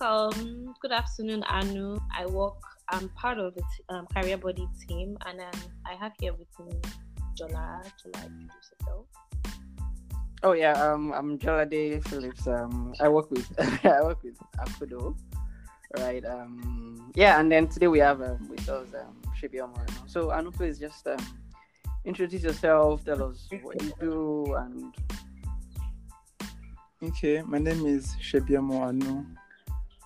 welcome. Good afternoon, Aanu. I work. I'm part of the t- um, career body team, and um, I have here with me Jola. Jola, introduce yourself. Oh yeah, um, I'm Jolade Phillips. Um, I work with I work with Akudo, right? Um, yeah, and then today we have um, with us um, Sebiomo Aanu. So Aanu, please just um, introduce yourself. Tell us what you do, and Okay, my name is Sebiomo Aanu.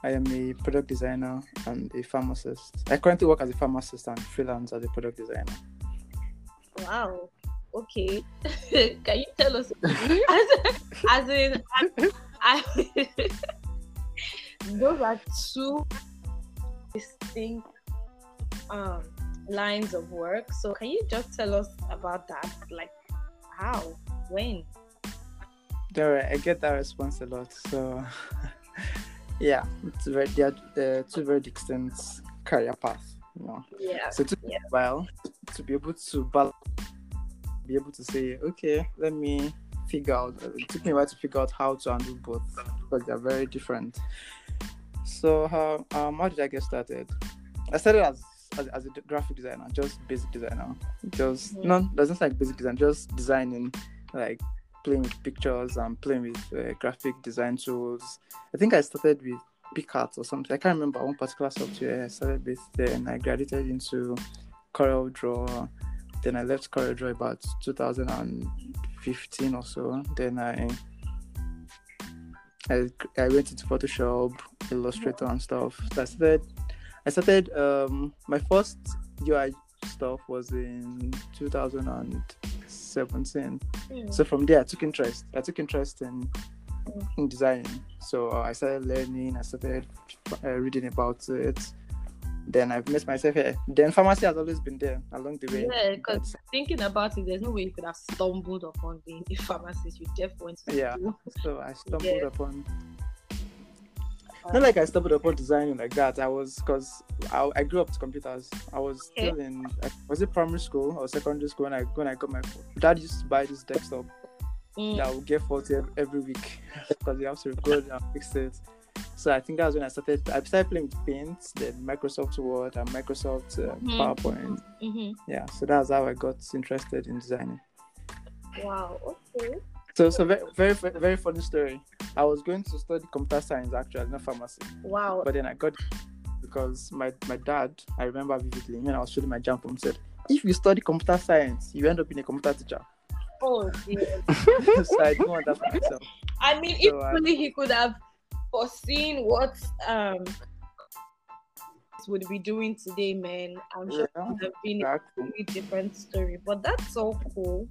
I am a product designer and a pharmacist. I currently work as a pharmacist and freelance as a product designer. Wow. Okay. Can you tell us as, as in I, I, those are two distinct um lines of work. So can you just tell us about that? Like how? When? There, I get that response a lot. So, yeah, it's very they are uh, two very distinct career paths. You know, Yeah. so it took me Yeah. a while to be able to balance, be able to say, okay, let me figure out. It took me a while to figure out how to handle both because they're very different. So, how um, how did I get started? I started as as, as a graphic designer, just basic designer, just Mhm. no, doesn't like basic design, just designing, like playing with pictures and playing with uh, graphic design tools. I think I started with PicsArt or something. I can't remember one particular software I started with. Then I graduated into Corel Draw. Then I left Corel Draw about 2015 or so. Then I I, I went into Photoshop, Illustrator, and stuff. So I started. I started. Um, my first UI stuff was in 2017. Hmm. So from there, I took interest. I took interest in in designing. So uh, I started learning. I started uh, reading about it. Then I've met myself here. Then pharmacy has always been there along the way. Yeah, because thinking about it, there's no way you could have stumbled upon being a pharmacist. You definitely went to Yeah. school. So I stumbled Yeah. upon. Not like I stumbled upon designing like that. I was because I, I grew up with computers. I was Okay. still in was it primary school or secondary school when I when I got my phone. Dad used to buy this desktop Mm. that would get faulty ev- every week because you have to record and fix it. So I think that was when I started. I started playing with Paint, then Microsoft Word and Microsoft uh, Mhm. PowerPoint. hmm Yeah, so that's how I got interested in designing. Wow. Okay. So, so very, very, very funny story. I was going to study computer science actually, not pharmacy, Wow. but then I got because my my dad, I remember vividly when I was showing my JAMB form, said, "If you study computer science, you end up being a computer teacher." Oh dear. so I didn't want that for myself. I mean, if So, I- only he could have foreseen what um would be doing today, man. I'm sure Yeah, it would have been exactly. a different story. But that's so cool.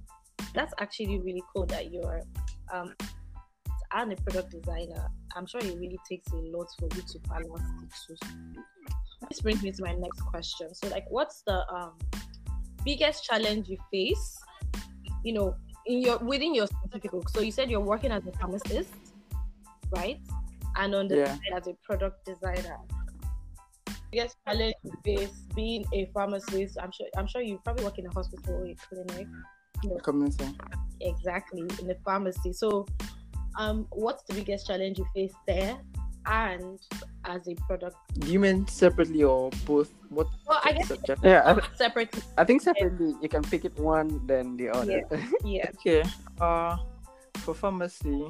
That's actually really cool that you're um and a product designer. I'm sure it really takes a lot for you to balance the two. This brings me to my next question. So, like, what's the um biggest challenge you face? You know, in your within your specific work. So you said you're working as a pharmacist, right? And on the Yeah. side as a product designer. Biggest challenge you face being a pharmacist. I'm sure. I'm sure you probably work in a hospital or a clinic. You know, Community. exactly in the pharmacy. So, um, what's the biggest challenge you face there, and as a product? Do you mean separately or both? What? Well, I guess subject? yeah, I, th- separately. I think separately you can pick it one then the other. Yeah. Okay. Uh, for pharmacy,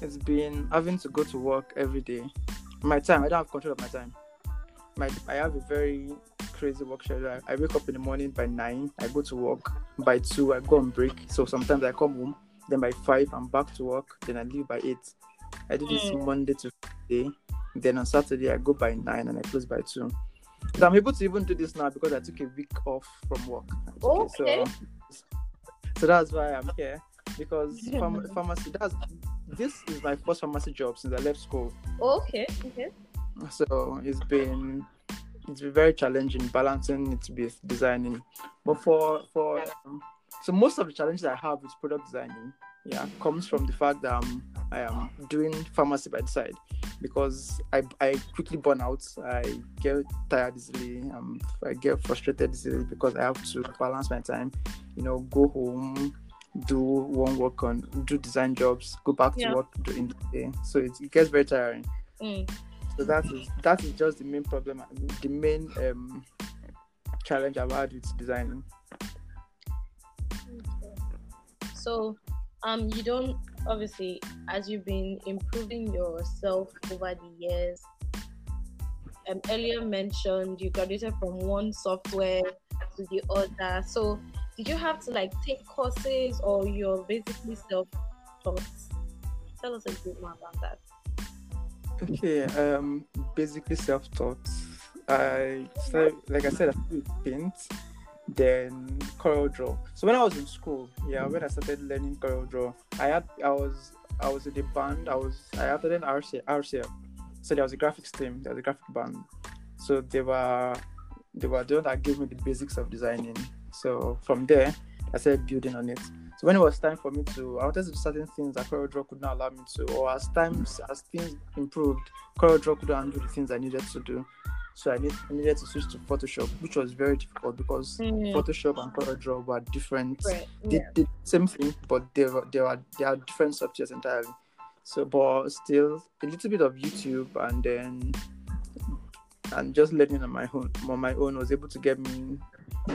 it's been having to go to work every day. My time, I don't have control of my time. My, I have a very crazy work schedule. I, I wake up in the morning by nine. I go to work by two. I go on break. So sometimes I come home. Then by five, I'm back to work. Then I leave by eight. I do this Mm. Monday to Friday. Then on Saturday, I go by nine and I close by two. So I'm able to even do this now because I took a week off from work. I took it, Okay. So, so that's why I'm here because pharm- pharmacy. That's this is my first pharmacy job since I left school. okay. Okay. So it's been it's been very challenging balancing it with designing. But for for um, so most of the challenges I have with product designing, yeah, comes from the fact that um, I am doing pharmacy by the side because I I quickly burn out. I get tired easily. Um, I get frustrated easily because I have to balance my time. You know, go home, do one work on, do design jobs, go back to Yeah. work during the day. So it, it gets very tiring. Mm. So that is that is just the main problem, the main um, challenge I've had with designing. So, um, you don't obviously as you've been improving yourself over the years. Um, earlier mentioned you graduated from one software to the other. So, did you have to like take courses or you're basically self-taught? Tell us a bit more about that. Okay, um, basically self-taught. I started, like I said, I started Paint, then Corel Draw. So when I was in school, yeah, when I started learning Corel Draw, I had, I was, I was in the band. I was, I attended RCF, RCF. So there was a graphics team, there was a graphic band. So they were, they were the one that gave me the basics of designing. So from there, I started building on it. So when it was time for me to, I wanted to do certain things that CorelDRAW could not allow me to, or as times as things improved, CorelDRAW couldn't handle the things I needed to do. So I, need, I needed to switch to Photoshop, which was very difficult because mm. Photoshop and CorelDRAW were different. Right. They did the same thing, but they were they were they are different softwares entirely. So, but still a little bit of YouTube and then and just learning on my own on my own was able to get me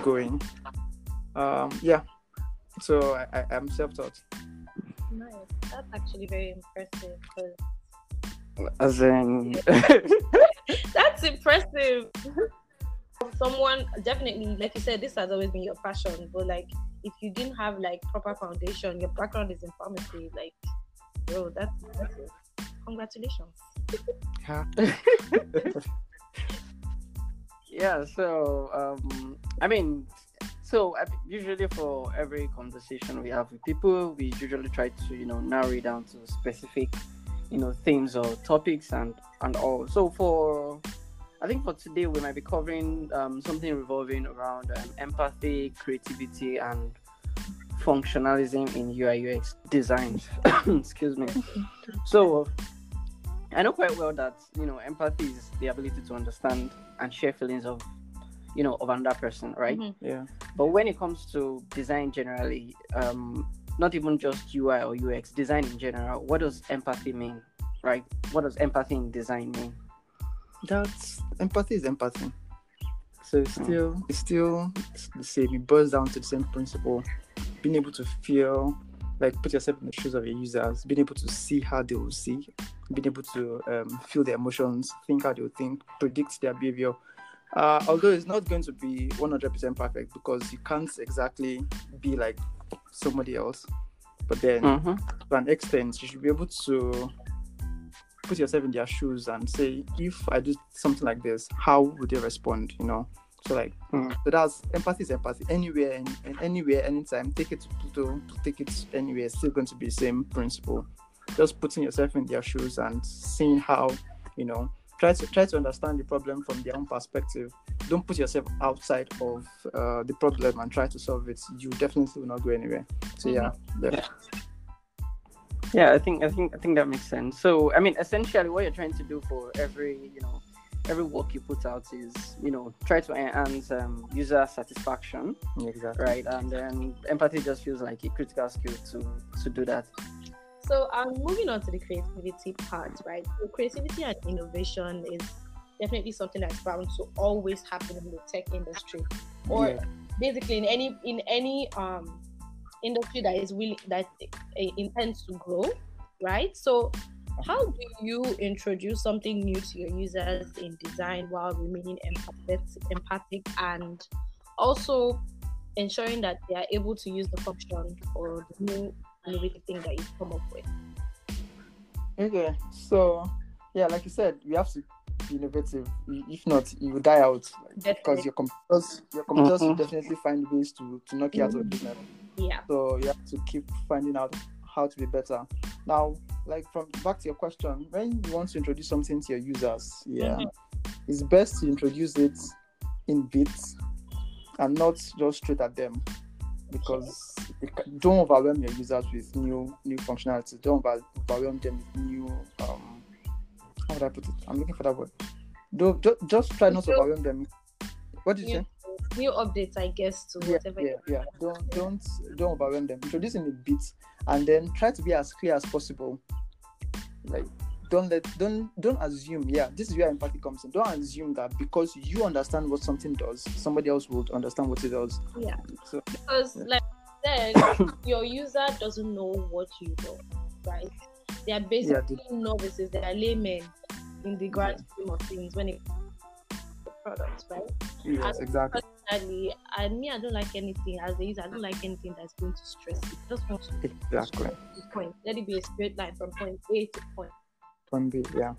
going. Um, yeah, so I, I am self-taught. Nice. That's actually very impressive. As in, that's impressive. Someone definitely, like you said, this has always been your passion. But like, if you didn't have like proper foundation, your background is in pharmacy. Like, bro, that's impressive. Congratulations. Yeah. yeah. So, um, I mean, so usually for every conversation we have with people, we usually try to you know narrow it down to specific you know themes or topics and and all. So for I think for today we might be covering um, something revolving around um, empathy, creativity, and functionalism in UI UX design. Excuse me. So I know quite well that you know empathy is the ability to understand and share feelings of you know of another person right? Mm-hmm. yeah. But when it comes to design generally um not even just ui or ux design in general what does empathy mean right? What does empathy in design mean? That's empathy is empathy. So it's still it's still the same. It boils down to the same principle. Being able to feel like put yourself in the shoes of your users, being able to see how they will see, being able to um, feel their emotions, think how they will think, predict their behavior, uh, although it's not going to be 100% perfect because you can't exactly be like somebody else. But then, mm-hmm. to an extent, you should be able to put yourself in their shoes and say, if I do something like this, how would they respond? You know. So like, mm. so that's empathy is empathy. Anywhere and, and anywhere, anytime. Take it to Pluto, to take it anywhere. It's still going to be the same principle. Just putting yourself in their shoes and seeing how, you know, try to try to understand the problem from their own perspective. Don't put yourself outside of uh, the problem and try to solve it. You definitely will not go anywhere. So yeah, mm-hmm. yeah. Yeah, I think I think I think that makes sense. So I mean, essentially, what you're trying to do for every you know every work you put out is you know try to enhance um, user satisfaction. Exactly. Right, and then empathy just feels like a critical skill to to do that. So um, moving on to the creativity part, right? So creativity and innovation is definitely something that's bound to always happen in the tech industry, or yeah. basically in any in any um industry that is willing that uh, intends to grow, right? So how do you introduce something new to your users in design while remaining empathic, empathic and also ensuring that they are able to use the function or the new innovative thing that you come up with. Okay, so yeah, like you said, we have to be innovative. If not, you will die out because your computers, your computers mm-hmm. will definitely find ways to to knock you out of mm-hmm. business. Yeah. So you have to keep finding out how to be better. Now, like from back to your question, when you want to introduce something to your users, yeah, mm-hmm. it's best to introduce it in bits and not just straight at them because don't overwhelm your users with new new functionality. Don't overwhelm them with new um how would I put it? I'm looking for that word. Don't just, just try not to overwhelm them. What did you say? New updates, I guess, to yeah, whatever. Yeah, yeah. Don't don't don't overwhelm them. Introduce in a bit and then try to be as clear as possible. Like don't let don't don't assume. Yeah, this is where empathy comes in. Don't assume that because you understand what something does, somebody else will understand what it does. Yeah. So Because like then your user doesn't know what you know, right? They are basically novices, they are laymen in the grand scheme of things when it comes to products, right? yes, exactly. Personally, I me, I don't like anything as a user, I don't like anything that's going to stress me I just want to Exactly. point. Let it be a straight line from point A to point. Can be, yeah.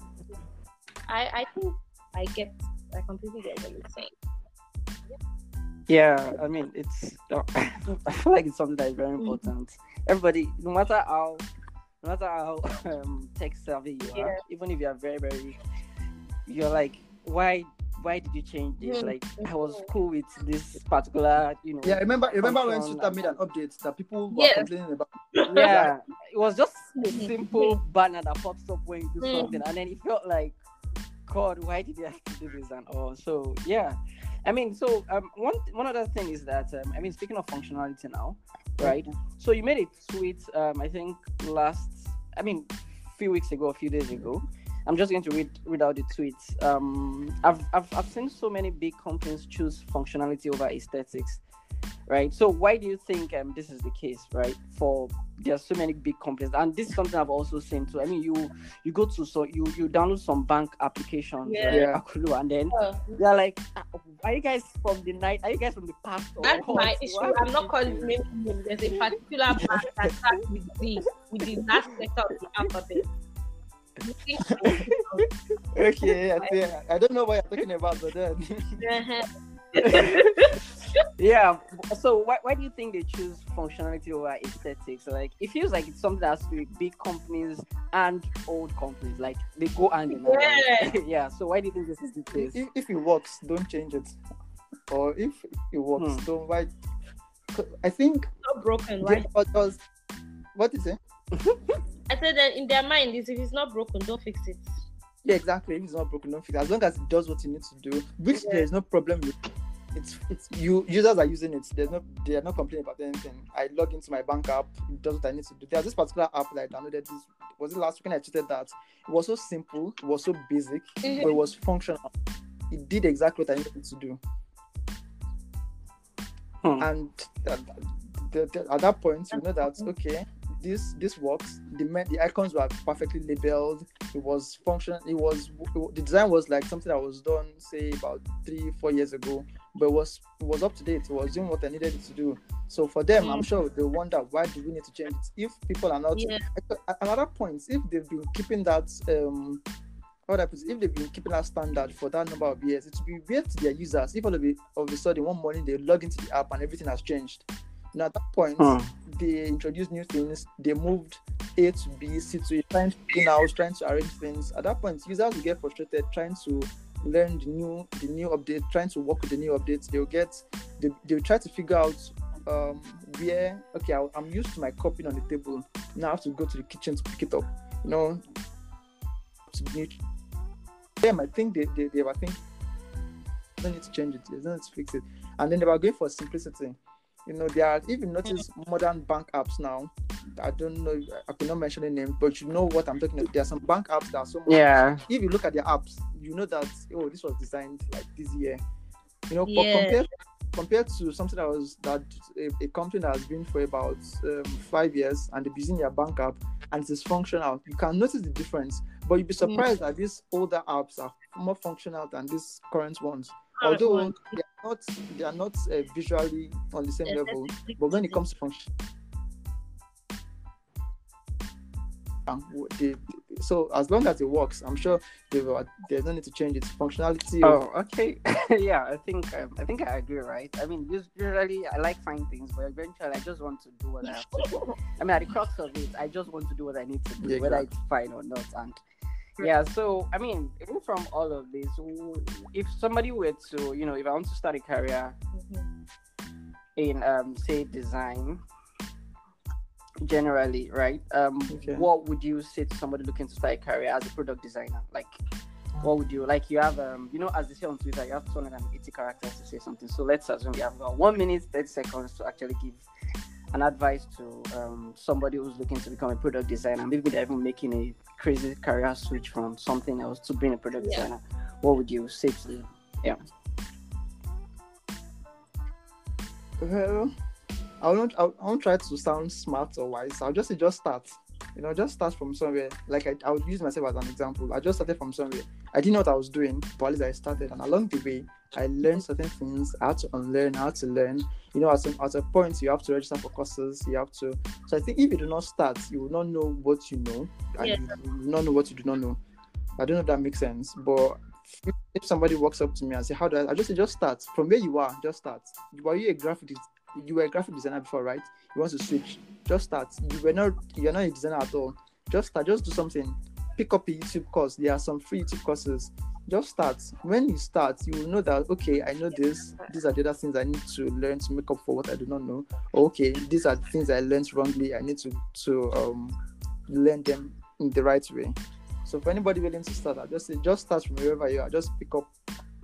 I, I think I get I completely get what you're saying. Yeah, I mean, it's. I feel like it's something that is very important. Everybody, no matter how, no matter how um, tech savvy you are, Yeah. even if you are very, very, you're like, why, why did you change this? Like, I was cool with this particular, you know. Yeah, remember remember when function Twitter made an update that people were Yes. complaining about? yeah, it was just a Mhm. simple banner that pops up when you do Mm. something, and then it felt like, God, why did you have to do this and all? So yeah, I mean, so um, one one other thing is that um, I mean, speaking of functionality now, right? So you made a tweet, um, I think last, I mean, few weeks ago, a few days ago. I'm just going to read read out the tweets. Um, I've, I've I've seen so many big companies choose functionality over aesthetics, right? So why do you think um this is the case, right? For there's so many big companies, and this is something I've also seen too. I mean, you you go to so you you download some bank applications, Yeah. right, Yeah. And then Uh, they're like, "Ah, are you guys from the night? Are you guys from the past? or that's what? my issue. Why I'm not calling do name name. There's a particular bank that starts with Z, with the last letter of the alphabet. You think- Okay, I, think, I don't know what you're talking about, but then Uh-huh. yeah so why, why do you think they choose functionality over aesthetics like it feels like it's something that has to be big companies and old companies like they go hand in hand Yeah. yeah so why do you think this is the case if, if it works, don't change it. Or if it works, Hmm. don't why. I think not broken, yeah, right? but does what is it? I said that in their mind is if it's not broken, don't fix it. Yeah, exactly. If it's not broken, don't fix it. As long as it does what it needs to do, which Yeah. there is no problem with. It's it's you users are using it. There's no they are not complaining about anything. I log into my bank app, it does what I need to do. There's this particular app that I downloaded. This was it last weekend I tweeted that it was so simple, it was so basic, mm-hmm. but it was functional. It did exactly what I needed to do. Hmm. and uh, at, the, the- at that point you know that mm-hmm. okay this this works the me- the icons were perfectly labeled it was functional it was the design was like something that was done say about three four years ago but it was it was up to date it was doing what i needed it to do so for them i'm Mm. sure they wonder why do we need to change it if people are not Yeah. at another point if they've been keeping that um what happens if they've been keeping that standard for that number of years, it will be weird to their users if all of, it, of a sudden one morning they log into the app and everything has changed. Now at that point, Hmm. They introduced new things, they moved A to B, C to A, trying to in house, trying to arrange things. At that point, users will get frustrated trying to learn the new the new update, trying to work with the new updates. They'll get they, they'll try to figure out um where okay, I, I'm used to my copying on the table. Now I have to go to the kitchen to pick it up. You know, them, I think they, they, they were thinking, don't need to change it, they don't need to fix it. And then they were going for simplicity. You know, there are, if you notice modern bank apps now, I don't know, I cannot mention the name, but you know what I'm talking about. There are some bank apps that are so much. yeah If you look at their apps, you know that, oh, this was designed like this year. You know, but Yeah. compared compared to something that was that a, a company that has been for about um, five years and they're using their bank app and it is functional, you can notice the difference. But you'd be surprised that these older apps are more functional than these current ones. Current Although they are not they are not uh, visually on the same level, but when it comes to function, um, they, they- so as long as it works, I'm sure they will, there's no need to change its functionality. Oh, okay. yeah, I think um, I think I agree, right? I mean, usually I like fine things, but eventually I just want to do what I have to do. I mean, at the crux of it, I just want to do what I need to do, Yeah, whether it's fine or not. And yeah, so I mean, even from all of this, if somebody were to, you know, if I want to start a career Mhm. in, um, say, design, generally, right? Um, Okay. what would you say to somebody looking to start a career as a product designer? Like, what would you like? You have, um, you know, as they say on Twitter, you have 280 characters to say something. So let's assume you have about one minute, 30 seconds to actually give an advice to um, somebody who's looking to become a product designer, maybe they're even making a crazy career switch from something else to being a product Yeah. designer, what would you say to them? Yeah. Well, I won't. I won't try to sound smart or wise. I'll just say just start. You know, just start from somewhere. Like I, I would use myself as an example. I just started from somewhere. I didn't know what I was doing, but at least I started, and along the way, I learned certain things. Had to unlearn, how to learn. You know, at a, at a point, you have to register for courses. You have to. So I think if you do not start, you will not know what you know, and Yeah. you will not know what you do not know. I don't know if that makes sense, but if- if somebody walks up to me and say, "How do I?" I just say, "Just start from where you are. Just start." Were you a graphic? You were a graphic designer before, right? You want to switch? Just start. You were not. You're not a designer at all. Just start. Just do something. Pick up a YouTube course. There are some free YouTube courses. Just start. When you start, you will know that okay, I know this. These are the other things I need to learn to make up for what I do not know. Okay, these are the things I learned wrongly. I need to to um learn them in the right way. So for anybody willing to start, I just say just start from wherever you are. Just pick up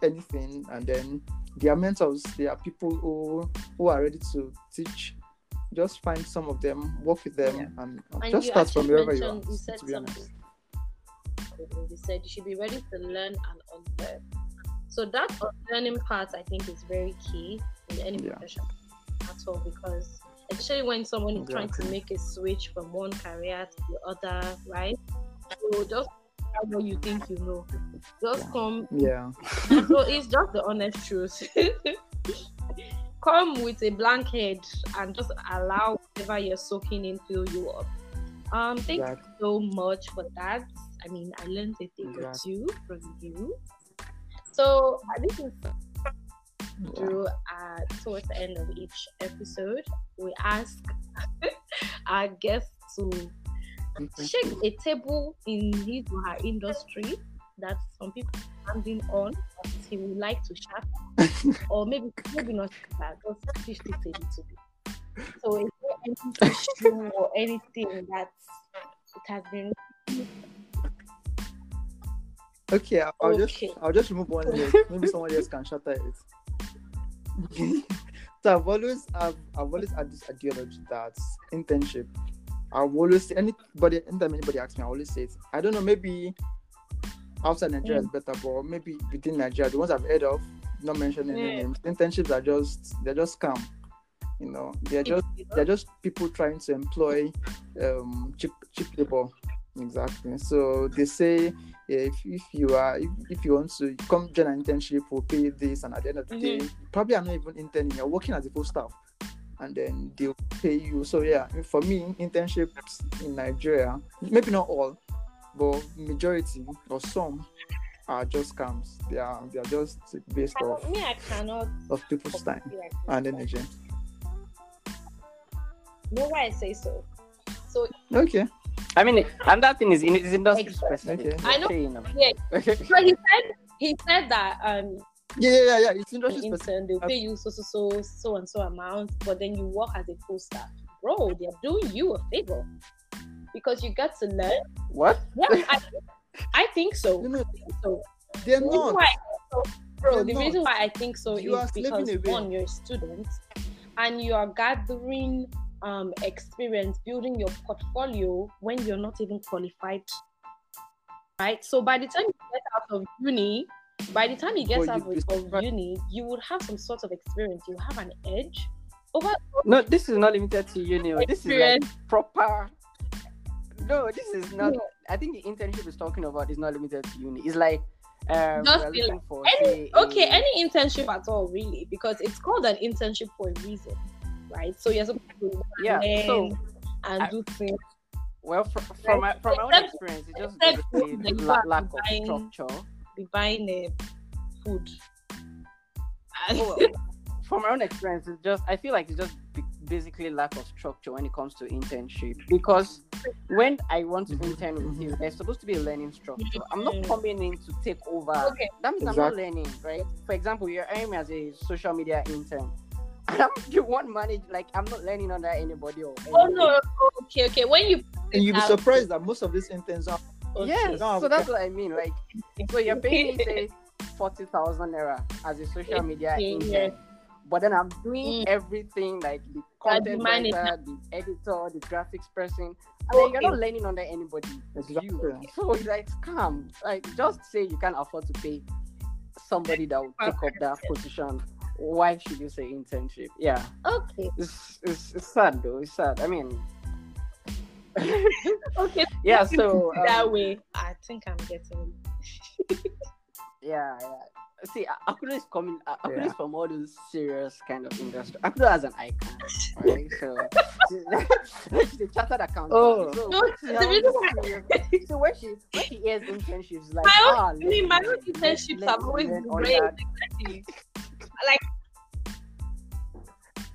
anything, and then there are mentors. There are people who who are ready to teach. Just find some of them, work with them, Yeah. and, And just start from wherever you are. you said to be honest. You said you should be ready to learn and unlearn. So that learning part, I think, is very key in any Yeah. profession at all because especially when someone is trying to make a switch from one career to the other, right? So just what you think you know. Just come Yeah, so it's just the honest truth. Come with a blank head and just allow whatever you're soaking in fill you up. Um, thank you so much for that. I mean, I learned a thing or two from you. So uh, this is Yeah. through uh, towards the end of each episode. We ask our guests to shake a table in his or her industry that some people are standing on that he would like to shatter, or maybe maybe not shatter, just shift it a little bit. So is there any issue or anything that it has been Okay, I'll, I'll just I'll just remove one leg. Maybe someone else can shatter it. so I've always I've, I've always had this ideology that internship. I've always say anybody anytime anybody asks me, I always say it. I don't know, maybe outside Nigeria is better, but maybe within Nigeria, the ones I've heard of, not mentioning any Yeah. names, internships are just they're just scam. You know, they're just they're just people trying to employ um cheap cheap labor exactly so they say if, if you are if, if you want to come join an internship we'll pay this and at the end of the day probably i'm not even interning you're working as a full staff and then they'll pay you so yeah for me internships in nigeria maybe not all but majority or some are just scams they are they are just based I off me, I cannot of people's time and energy know why I say so. So okay I mean, and that thing is, in, is industry Exactly. specific. Okay. I know. Okay, you know. yeah, Okay. so he said he said that um yeah yeah yeah, yeah. it's industry specific intern they'll pay you so so so so and so amount, but then you work as a full staff. Bro, they're doing you a favor because you got to learn. What? Yeah, I, I think so. you know I think so. they're The not why so, bro, They're the not. reason why I think so You is because one, you're a student and you are gathering um experience, building your portfolio when you're not even qualified. Right? So by the time you get out of uni, by the time you get out you- of, of uni, you would have some sort of experience. You have an edge over No, this is not limited to uni. oh. This is like proper. No, this is not. Yeah. I think the internship is talking about is not limited to uni. It's like um, Just we're be looking for any say, okay a- any internship at all really because it's called an internship for a reason right so you're supposed to Yeah, learn so and I- do things Well, from, from my from my own experience, it's just except basically when you la- are lack of structure. Be buying uh, food Well, from my own experience, it's just I feel like it's just basically lack of structure when it comes to internship because when I want to Mhm, intern with you, there's supposed to be a learning structure. I'm not Mhm. coming in to take over. okay That means I'm not learning, right? For example, you're hiring me as a social media intern. And I'm the one manage like I'm not learning under anybody or oh no okay okay when you and you'll be surprised that most of these interns are okay. Yes, No, so that's what I mean. Like, so you're paying me say forty thousand naira as a social media intern, yeah. but then I'm doing Mm. everything like the content writer, the editor, the graphics person. And then you're not learning under anybody. Exactly. you. So it's like scam. Like just say you can't afford to pay somebody that will take up that position. Why should you say internship? Yeah. Okay. It's it's, it's sad though. It's sad. I mean Okay. yeah, so that um, way, I think I'm getting. Yeah, yeah. See, A- Akudo is coming. A- Akudo Yeah. is from all those serious kind of industry. Akudo has an icon, right? So she's, she's a chartered accountant. Oh. so, No, the has reason this serious- so when she when she hears internships, she's like, My own- ah, I mean, my let's own learn, internships let's have always learn been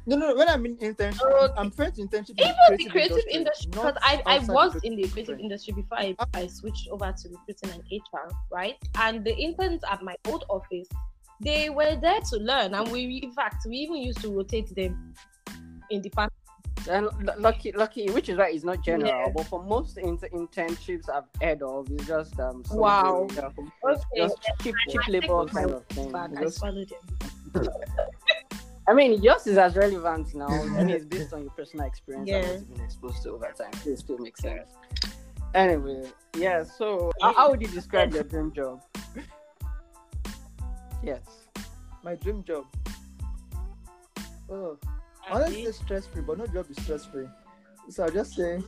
No, no. When I'm in internship, Okay. I'm referring to internship. in even the creative industry, because I, I was the in the creative industry. industry before I, I switched over to recruiting and HR, right? And the interns at my old office, they were there to learn, and we in fact we even used to rotate them in the past. And lucky, lucky, which is why it's not general, Yeah. but for most inter- internships I've heard of, it's just um, some Wow. very, uh, Okay, just cheap, cheap I labor kind of thing. back, I swallowed them. I mean, yours is as relevant now. I mean, it's based on your personal experience and Yeah. what you've been exposed to over time. So it still makes sense. Anyway, yeah. So, how, how would you describe your dream job? Yes. My dream job. Oh, honestly, Abi? stress free, but no job is stress free. So I'll just say,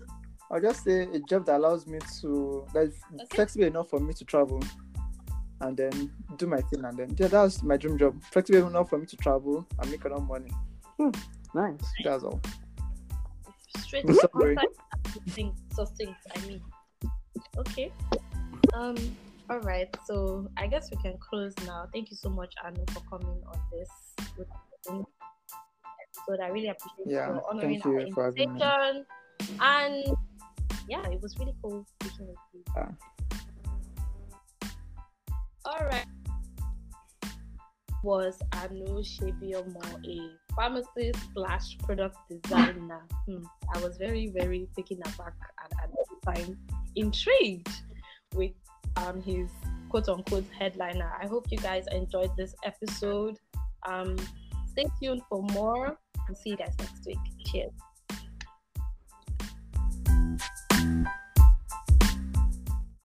I'll just say a job that allows me to that is Okay. flexible enough for me to travel, and then do my thing, and then yeah, that's my dream job. Flexible enough for me to travel and make enough money. Hmm, Nice. That's all. straight Sorry. succinct, succinct, I mean. Okay. Um. All right. So I guess we can close now. Thank you so much, Aanu, for coming on this episode. I really appreciate Yeah, you honoring thank you our for having me. invitation. And yeah, it was really cool speaking with you. Yeah. All right. Was Aanu Sebiomo a pharmacist slash product designer? Hmm. I was very, very taken aback and at the time intrigued with um his quote unquote headliner. I hope you guys enjoyed this episode. Um, stay tuned for more and see you guys next week. Cheers.